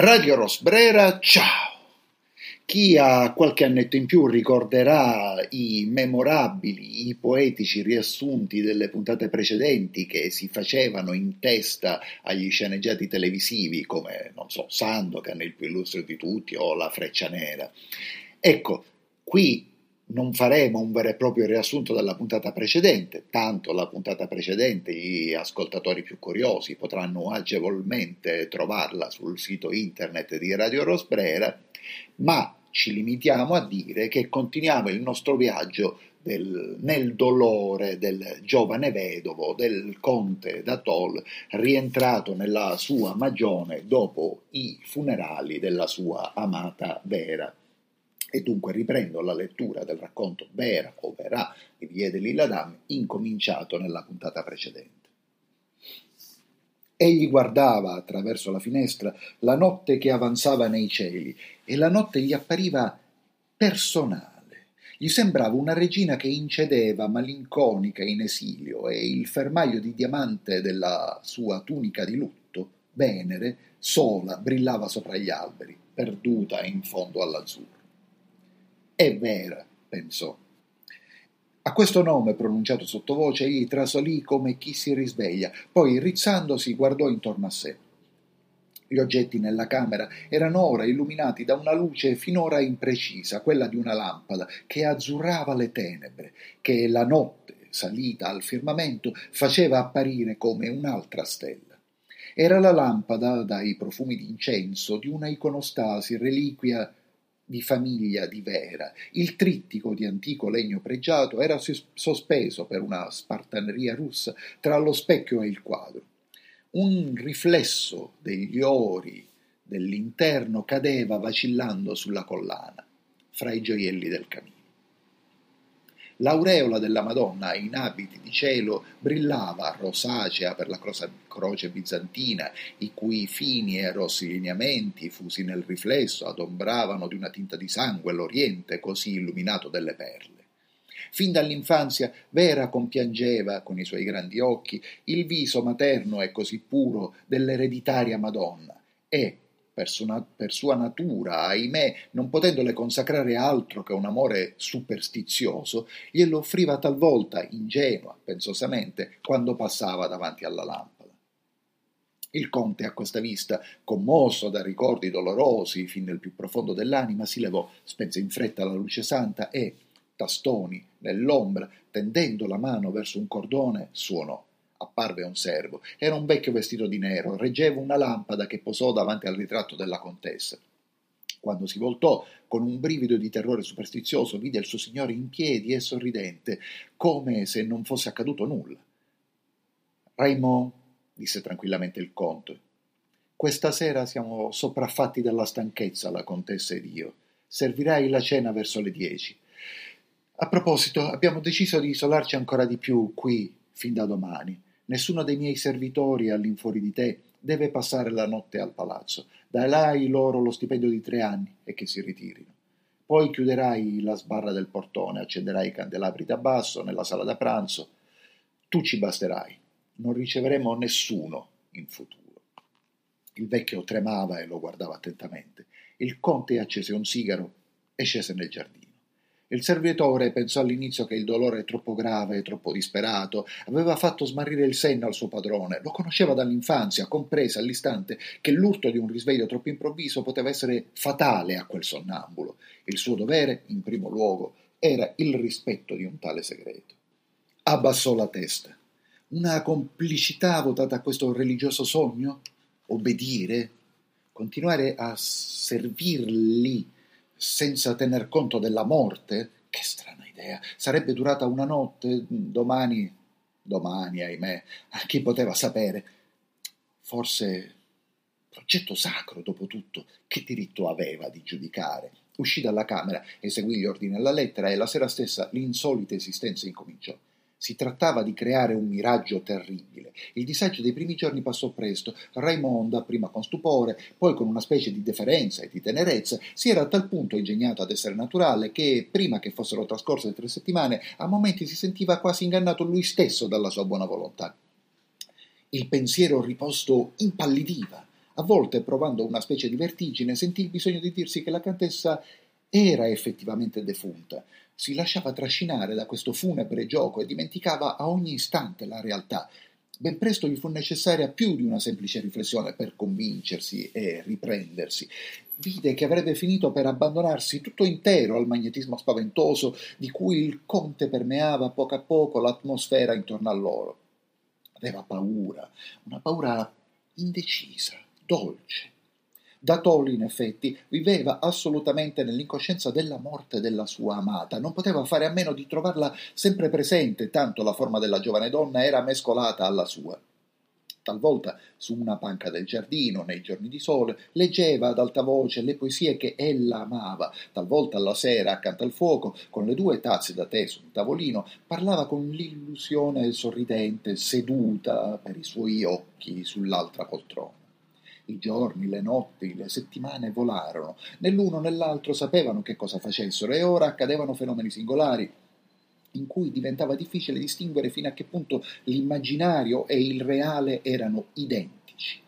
Radio Rosbrera, ciao! Chi ha qualche annetto in più ricorderà i memorabili, i poetici riassunti delle puntate precedenti che si facevano in testa agli sceneggiati televisivi come, non so, Sandokan, il più illustre di tutti, o La Freccia Nera. Ecco, qui non faremo un vero e proprio riassunto della puntata precedente, tanto la puntata precedente gli ascoltatori più curiosi potranno agevolmente trovarla sul sito internet di Radio Rosbrera, ma ci limitiamo a dire che continuiamo il nostro viaggio del, nel dolore del giovane vedovo, del conte d'Atol, rientrato nella sua magione dopo i funerali della sua amata Vera. E dunque riprendo la lettura del racconto Vera o Verà di Viede Liladam, incominciato nella puntata precedente. Egli guardava attraverso la finestra la notte che avanzava nei cieli e la notte gli appariva personale. Gli sembrava una regina che incedeva malinconica in esilio e il fermaglio di diamante della sua tunica di lutto, Venere, sola, brillava sopra gli alberi, perduta in fondo all'azzurro. È vera, pensò. A questo nome pronunciato sottovoce egli trasalì come chi si risveglia, poi rizzandosi guardò intorno a sé. Gli oggetti nella camera erano ora illuminati da una luce finora imprecisa, quella di una lampada che azzurrava le tenebre, che la notte, salita al firmamento, faceva apparire come un'altra stella. Era la lampada, dai profumi d'incenso, di una iconostasi reliquia di famiglia di Vera. Il trittico di antico legno pregiato era sospeso per una spartaneria russa tra lo specchio e il quadro. Un riflesso degli ori dell'interno cadeva vacillando sulla collana, fra i gioielli del camino. L'aureola della Madonna in abiti di cielo brillava rosacea per la croce bizantina, i cui fini e rossi lineamenti, fusi nel riflesso, adombravano di una tinta di sangue l'oriente così illuminato delle perle. Fin dall'infanzia Vera compiangeva con i suoi grandi occhi il viso materno e così puro dell'ereditaria Madonna e, per sua, per sua natura, ahimè, non potendole consacrare altro che un amore superstizioso, glielo offriva talvolta, ingenua, pensosamente, quando passava davanti alla lampada. Il conte a questa vista, commosso da ricordi dolorosi fin nel più profondo dell'anima, si levò, spense in fretta la luce santa e, tastoni, nell'ombra, tendendo la mano verso un cordone, suonò apparve un servo. Era un vecchio vestito di nero, reggeva una lampada che posò davanti al ritratto della contessa. Quando si voltò, con un brivido di terrore superstizioso, vide il suo signore in piedi e sorridente, come se non fosse accaduto nulla. Raimond, disse tranquillamente il conte, questa sera siamo sopraffatti dalla stanchezza, la contessa ed io. Servirai la cena verso le dieci. A proposito, abbiamo deciso di isolarci ancora di più qui, fin da domani. Nessuno dei miei servitori all'infuori di te deve passare la notte al palazzo. Dai loro lo stipendio di tre anni e che si ritirino. Poi chiuderai la sbarra del portone, accenderai i candelabri da basso nella sala da pranzo. Tu ci basterai. Non riceveremo nessuno in futuro. Il vecchio tremava e lo guardava attentamente. Il conte accese un sigaro e scese nel giardino. Il servitore pensò all'inizio che il dolore troppo grave e troppo disperato aveva fatto smarrire il senno al suo padrone. Lo conosceva dall'infanzia, comprese all'istante che l'urto di un risveglio troppo improvviso poteva essere fatale a quel sonnambulo. Il suo dovere, in primo luogo, era il rispetto di un tale segreto. Abbassò la testa. Una complicità votata a questo religioso sogno? Obbedire? Continuare a servirli? Senza tener conto della morte? Che strana idea. Sarebbe durata una notte, domani, domani, ahimè, chi poteva sapere? Forse progetto sacro, dopo tutto, che diritto aveva di giudicare? Uscì dalla camera, eseguì gli ordini alla lettera e la sera stessa l'insolita esistenza incominciò. Si trattava di creare un miraggio terribile. Il disagio dei primi giorni passò presto. Raimonda, prima con stupore, poi con una specie di deferenza e di tenerezza, si era a tal punto ingegnato ad essere naturale che, prima che fossero trascorse tre settimane, a momenti si sentiva quasi ingannato lui stesso dalla sua buona volontà. Il pensiero riposto impallidiva A volte, provando una specie di vertigine, sentì il bisogno di dirsi che la contessa era effettivamente defunta. Si lasciava trascinare da questo funebre gioco e dimenticava a ogni istante la realtà. Ben presto gli fu necessaria più di una semplice riflessione per convincersi e riprendersi. Vide che avrebbe finito per abbandonarsi tutto intero al magnetismo spaventoso di cui il conte permeava a poco a poco l'atmosfera intorno a loro. Aveva paura, una paura indecisa, dolce. Da Tolly, in effetti, viveva assolutamente nell'incoscienza della morte della sua amata, non poteva fare a meno di trovarla sempre presente, tanto la forma della giovane donna era mescolata alla sua. Talvolta, su una panca del giardino, nei giorni di sole, leggeva ad alta voce le poesie che ella amava, talvolta alla sera, accanto al fuoco, con le due tazze da tè sul tavolino, parlava con l'illusione sorridente, seduta per i suoi occhi sull'altra poltrona. I giorni, le notti, le settimane volarono. Né l'uno né l'altro sapevano che cosa facessero e ora accadevano fenomeni singolari in cui diventava difficile distinguere fino a che punto l'immaginario e il reale erano identici.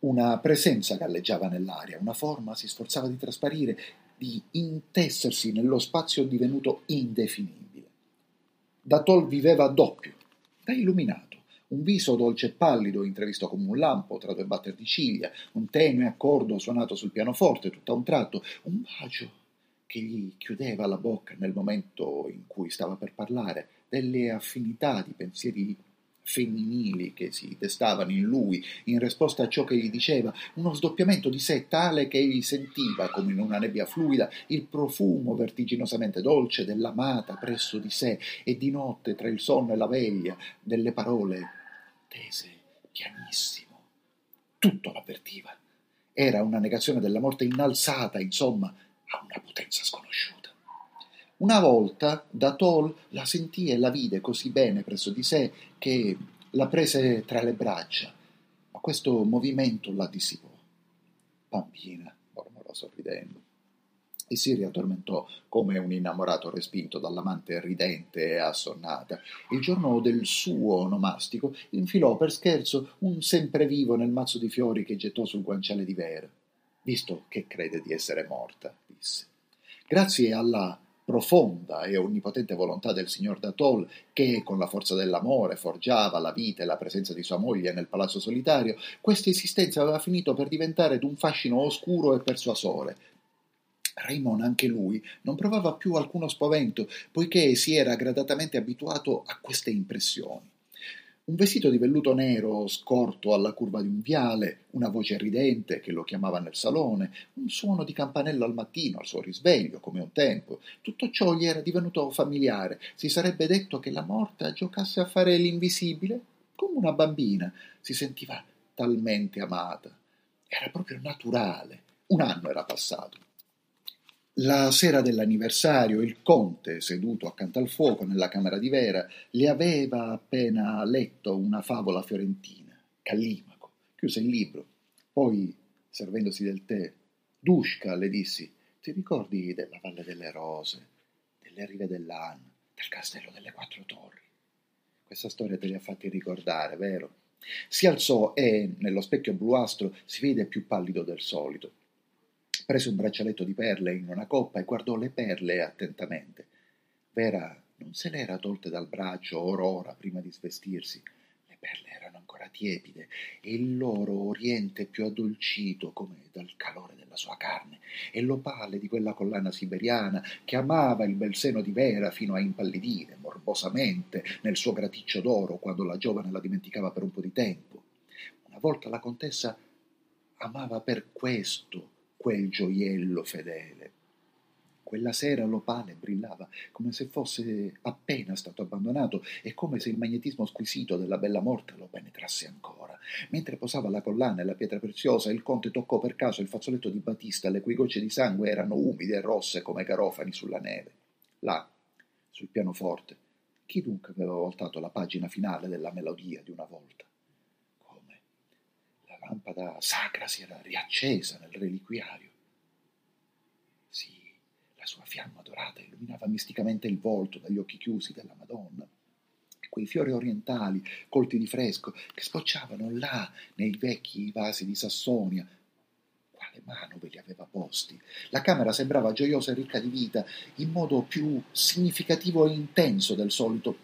Una presenza galleggiava nell'aria, una forma si sforzava di trasparire, di intessersi nello spazio divenuto indefinibile. Datol viveva doppio, da illuminato un viso dolce e pallido, intravisto come un lampo tra due batter di ciglia, un tenue accordo suonato sul pianoforte tutto a un tratto, un bacio che gli chiudeva la bocca nel momento in cui stava per parlare, delle affinità di pensieri femminili che si destavano in lui in risposta a ciò che gli diceva, uno sdoppiamento di sé tale che egli sentiva, come in una nebbia fluida, il profumo vertiginosamente dolce dell'amata presso di sé e di notte tra il sonno e la veglia delle parole tese pianissimo. Tutto l'avvertiva. Era una negazione della morte innalzata, insomma, a una potenza sconosciuta. Una volta da Tol la sentì e la vide così bene presso di sé che la prese tra le braccia, ma questo movimento la dissipò. Bambina, mormorò sorridendo, e si riaddormentò come un innamorato respinto dall'amante ridente e assonnata. Il giorno del suo onomastico infilò per scherzo un semprevivo nel mazzo di fiori che gettò sul guanciale di Vera. Visto che crede di essere morta, disse. Grazie alla profonda e onnipotente volontà del signor Datol, che con la forza dell'amore forgiava la vita e la presenza di sua moglie nel palazzo solitario, questa esistenza aveva finito per diventare d'un fascino oscuro e persuasore. Raymond, anche lui, non provava più alcuno spavento, poiché si era gradatamente abituato a queste impressioni. Un vestito di velluto nero scorto alla curva di un viale, una voce ridente che lo chiamava nel salone, un suono di campanello al mattino, al suo risveglio, come un tempo. Tutto ciò gli era divenuto familiare. Si sarebbe detto che la morta giocasse a fare l'invisibile, come una bambina. Si sentiva talmente amata. Era proprio naturale. Un anno era passato. La sera dell'anniversario il conte, seduto accanto al fuoco nella camera di Vera, le aveva appena letto una favola fiorentina, Callimaco. Chiuse il libro. Poi, servendosi del tè, Dushka, le dissi, ti ricordi della Valle delle Rose, delle rive dell'An, del castello delle quattro torri? Questa storia te li ha fatti ricordare, vero? Si alzò e, nello specchio bluastro, si vede più pallido del solito prese un braccialetto di perle in una coppa e guardò le perle attentamente. Vera non se le era tolte dal braccio or ora prima di svestirsi. Le perle erano ancora tiepide e il loro oriente più addolcito come dal calore della sua carne e l'opale di quella collana siberiana che amava il bel seno di Vera fino a impallidire morbosamente nel suo graticcio d'oro quando la giovane la dimenticava per un po' di tempo. Una volta la contessa amava per questo quel gioiello fedele. Quella sera l'opale brillava come se fosse appena stato abbandonato e come se il magnetismo squisito della bella morta lo penetrasse ancora. Mentre posava la collana e la pietra preziosa, il conte toccò per caso il fazzoletto di batista, le cui gocce di sangue erano umide e rosse come garofani sulla neve. Là, sul pianoforte, chi dunque aveva voltato la pagina finale della melodia di una volta? Lampada sacra si era riaccesa nel reliquiario. Sì, la sua fiamma dorata illuminava misticamente il volto dagli occhi chiusi della Madonna. quei fiori orientali colti di fresco che sbocciavano là nei vecchi vasi di Sassonia. Quale mano ve li aveva posti? La camera sembrava gioiosa e ricca di vita, in modo più significativo e intenso del solito,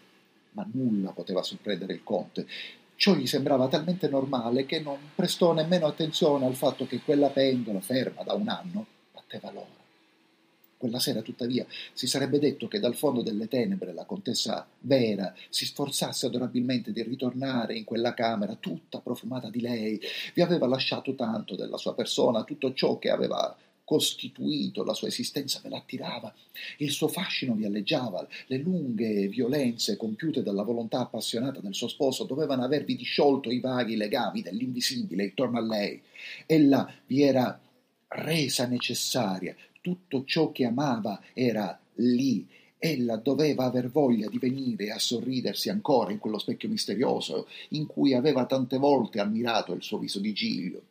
ma nulla poteva sorprendere il conte. Ciò gli sembrava talmente normale che non prestò nemmeno attenzione al fatto che quella pendola, ferma da un anno, batteva l'ora. Quella sera, tuttavia, si sarebbe detto che dal fondo delle tenebre la contessa Vera si sforzasse adorabilmente di ritornare in quella camera tutta profumata di lei. Vi aveva lasciato tanto della sua persona, tutto ciò che aveva costituito la sua esistenza ve l'attirava, il suo fascino vi alleggiava, le lunghe violenze compiute dalla volontà appassionata del suo sposo dovevano avervi disciolto i vaghi legami dell'invisibile intorno a lei. Ella vi era resa necessaria, tutto ciò che amava era lì. Ella doveva aver voglia di venire a sorridersi ancora in quello specchio misterioso in cui aveva tante volte ammirato il suo viso di Giglio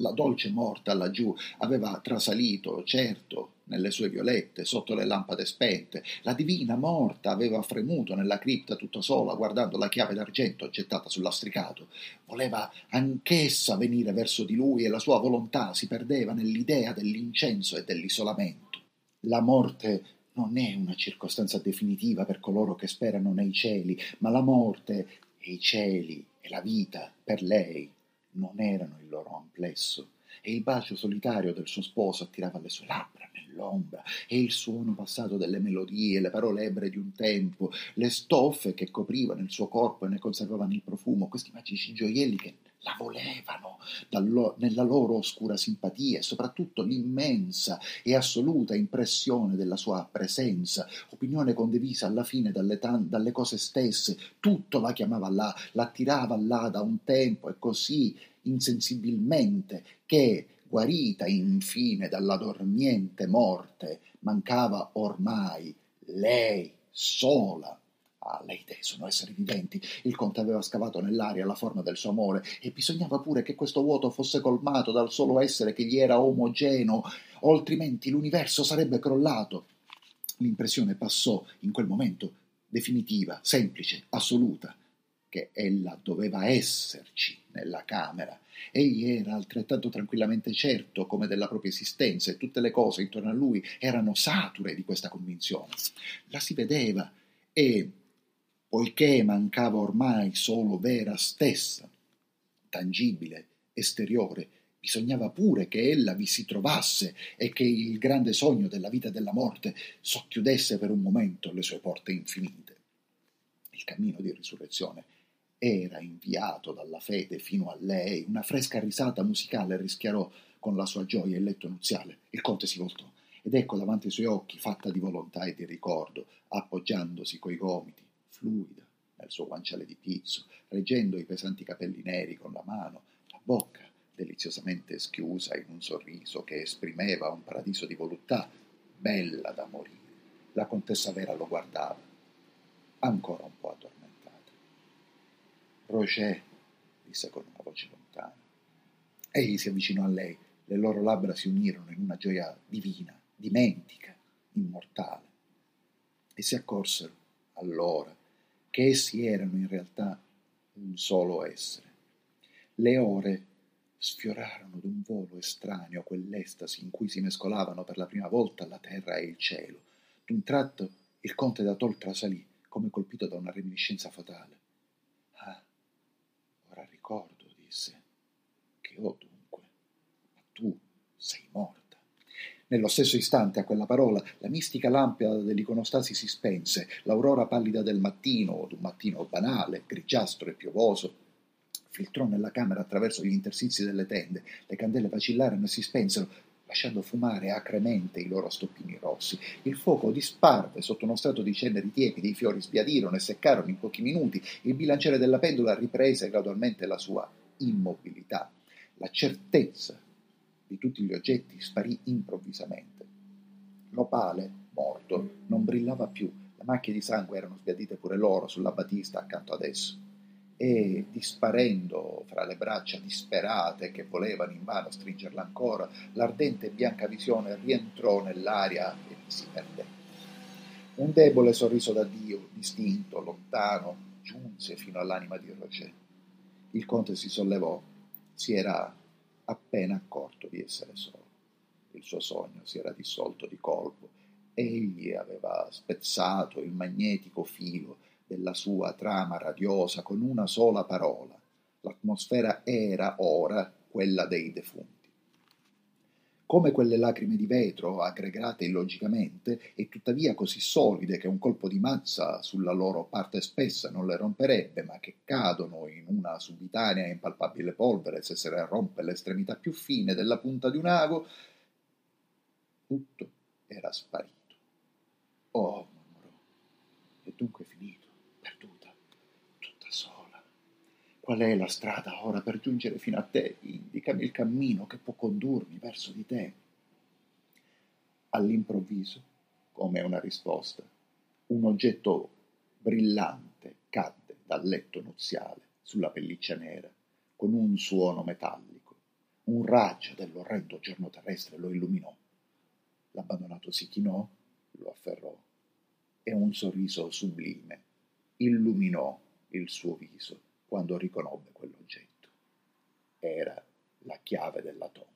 la dolce morta laggiù aveva trasalito, certo, nelle sue violette, sotto le lampade spente. La divina morta aveva fremuto nella cripta tutta sola, guardando la chiave d'argento gettata sul lastricato. Voleva anch'essa venire verso di lui e la sua volontà si perdeva nell'idea dell'incenso e dell'isolamento. La morte non è una circostanza definitiva per coloro che sperano nei cieli, ma la morte e i cieli e la vita per lei non erano il loro amplesso, e il bacio solitario del suo sposo attirava le sue labbra nell'ombra, e il suono passato delle melodie, le parole ebre di un tempo, le stoffe che coprivano il suo corpo e ne conservavano il profumo, questi magici gioielli che la volevano dallo, nella loro oscura simpatia e soprattutto l'immensa e assoluta impressione della sua presenza, opinione condivisa alla fine dalle, tan- dalle cose stesse, tutto la chiamava là, l'attirava là da un tempo e così insensibilmente che, guarita infine dalla dormiente morte, mancava ormai lei sola Ah, le idee sono esseri viventi. Il conte aveva scavato nell'aria la forma del suo amore e bisognava pure che questo vuoto fosse colmato dal solo essere che gli era omogeneo, altrimenti l'universo sarebbe crollato. L'impressione passò in quel momento definitiva, semplice, assoluta, che ella doveva esserci nella camera. Egli era altrettanto tranquillamente certo come della propria esistenza e tutte le cose intorno a lui erano sature di questa convinzione. La si vedeva e poiché mancava ormai solo Vera stessa, tangibile, esteriore, bisognava pure che ella vi si trovasse e che il grande sogno della vita e della morte socchiudesse per un momento le sue porte infinite. Il cammino di risurrezione era inviato dalla fede fino a lei, una fresca risata musicale rischiarò con la sua gioia il letto nuziale. Il conte si voltò ed ecco davanti ai suoi occhi, fatta di volontà e di ricordo, appoggiandosi coi gomiti, fluida nel suo guanciale di pizzo, reggendo i pesanti capelli neri con la mano, la bocca deliziosamente schiusa in un sorriso che esprimeva un paradiso di voluttà, bella da morire. La contessa Vera lo guardava, ancora un po' addormentata. Roger, disse con una voce lontana. Egli si avvicinò a lei, le loro labbra si unirono in una gioia divina, dimentica, immortale, e si accorsero allora che essi erano in realtà un solo essere. Le ore sfiorarono d'un volo estraneo quell'estasi in cui si mescolavano per la prima volta la terra e il cielo. D'un tratto il conte da Tol trasalì, come colpito da una reminiscenza fatale. Ah, ora ricordo, disse, ho dunque, ma tu sei morto. Nello stesso istante, a quella parola, la mistica lampada dell'iconostasi si spense, l'aurora pallida del mattino, o d'un mattino banale, grigiastro e piovoso, filtrò nella camera attraverso gli interstizi delle tende, le candele vacillarono e si spensero, lasciando fumare acremente i loro stoppini rossi. Il fuoco disparve sotto uno strato di ceneri tiepidi, i fiori sbiadirono e seccarono in pochi minuti, il bilanciere della pendola riprese gradualmente la sua immobilità. La certezza di tutti gli oggetti sparì improvvisamente. L'opale, morto, non brillava più, le macchie di sangue erano sbiadite pure loro sulla batista accanto ad esso, e disparendo fra le braccia disperate che volevano invano stringerla ancora, l'ardente e bianca visione rientrò nell'aria e si perdette. Un debole sorriso d'addio, distinto, lontano, giunse fino all'anima di Roger. Il conte si sollevò, si era appena accorto di essere solo. Il suo sogno si era dissolto di colpo. Egli aveva spezzato il magnetico filo della sua trama radiosa con una sola parola. L'atmosfera era ora quella dei defunti come quelle lacrime di vetro aggregate illogicamente e tuttavia così solide che un colpo di mazza sulla loro parte spessa non le romperebbe, ma che cadono in una subitanea e impalpabile polvere se se ne rompe l'estremità più fine della punta di un ago, tutto era sparito. Oh, mormorò, è dunque finito, perduta, tutta sola. Qual è la strada ora per giungere fino a te? Indicami il cammino che può condurmi verso di te. All'improvviso, come una risposta, un oggetto brillante cadde dal letto nuziale sulla pelliccia nera con un suono metallico. Un raggio dell'orrendo giorno terrestre lo illuminò. L'abbandonato si chinò, lo afferrò e un sorriso sublime illuminò il suo viso quando riconobbe quell'oggetto. Era la chiave della tomba.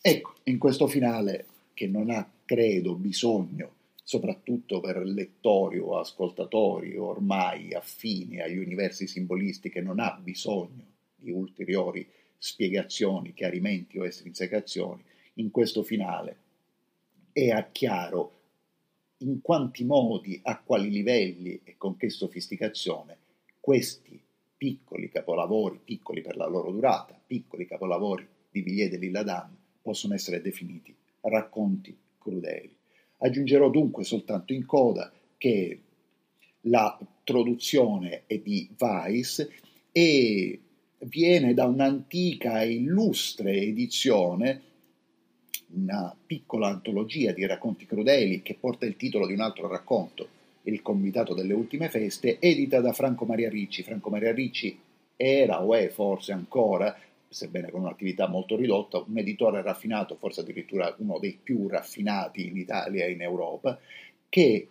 Ecco, in questo finale, che non ha, credo, bisogno, soprattutto per lettori o ascoltatori ormai affini agli universi simbolisti, che non ha bisogno di ulteriori spiegazioni, chiarimenti o estrinsecazioni, in questo finale è chiaro in quanti modi, a quali livelli e con che sofisticazione questi piccoli capolavori, piccoli per la loro durata, piccoli capolavori di Villiers de l'Isle-Adam possono essere definiti racconti crudeli. Aggiungerò dunque soltanto in coda che la traduzione è di Weiss e viene da un'antica e illustre edizione, una piccola antologia di racconti crudeli che porta il titolo di un altro racconto il Comitato delle Ultime Feste, edita da Franco Maria Ricci. Franco Maria Ricci era o è forse ancora, sebbene con un'attività molto ridotta, un editore raffinato, forse addirittura uno dei più raffinati in Italia e in Europa, che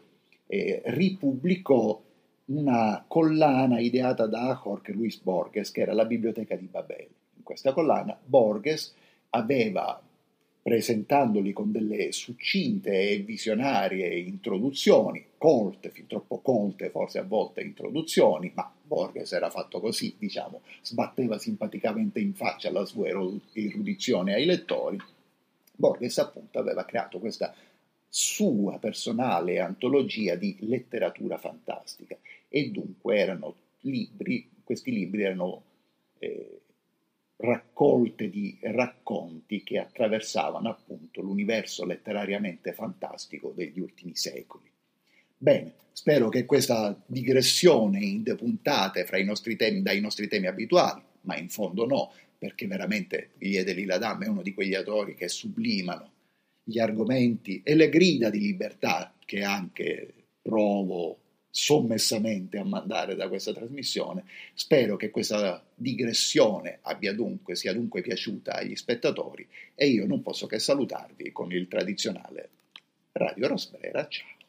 eh, ripubblicò una collana ideata da Jorge Luis Borges, che era la Biblioteca di Babele. In questa collana Borges aveva presentandoli con delle succinte e visionarie introduzioni, colte, fin troppo colte forse a volte introduzioni, ma Borges era fatto così, diciamo, sbatteva simpaticamente in faccia la sua erudizione ai lettori. Borges appunto aveva creato questa sua personale antologia di letteratura fantastica e dunque erano libri, questi libri erano eh, raccolte di racconti che attraversavano appunto l'universo letterariamente fantastico degli ultimi secoli. Bene, spero che questa digressione in puntate nostri temi, dai nostri temi abituali, ma in fondo no, perché veramente Villiers de l'Isle-Adam è uno di quegli autori che sublimano gli argomenti e le grida di libertà che anche provo sommessamente a mandare da questa trasmissione. Spero che questa digressione abbia dunque, sia dunque piaciuta agli spettatori e io non posso che salutarvi con il tradizionale Radio Rosbrera. Ciao.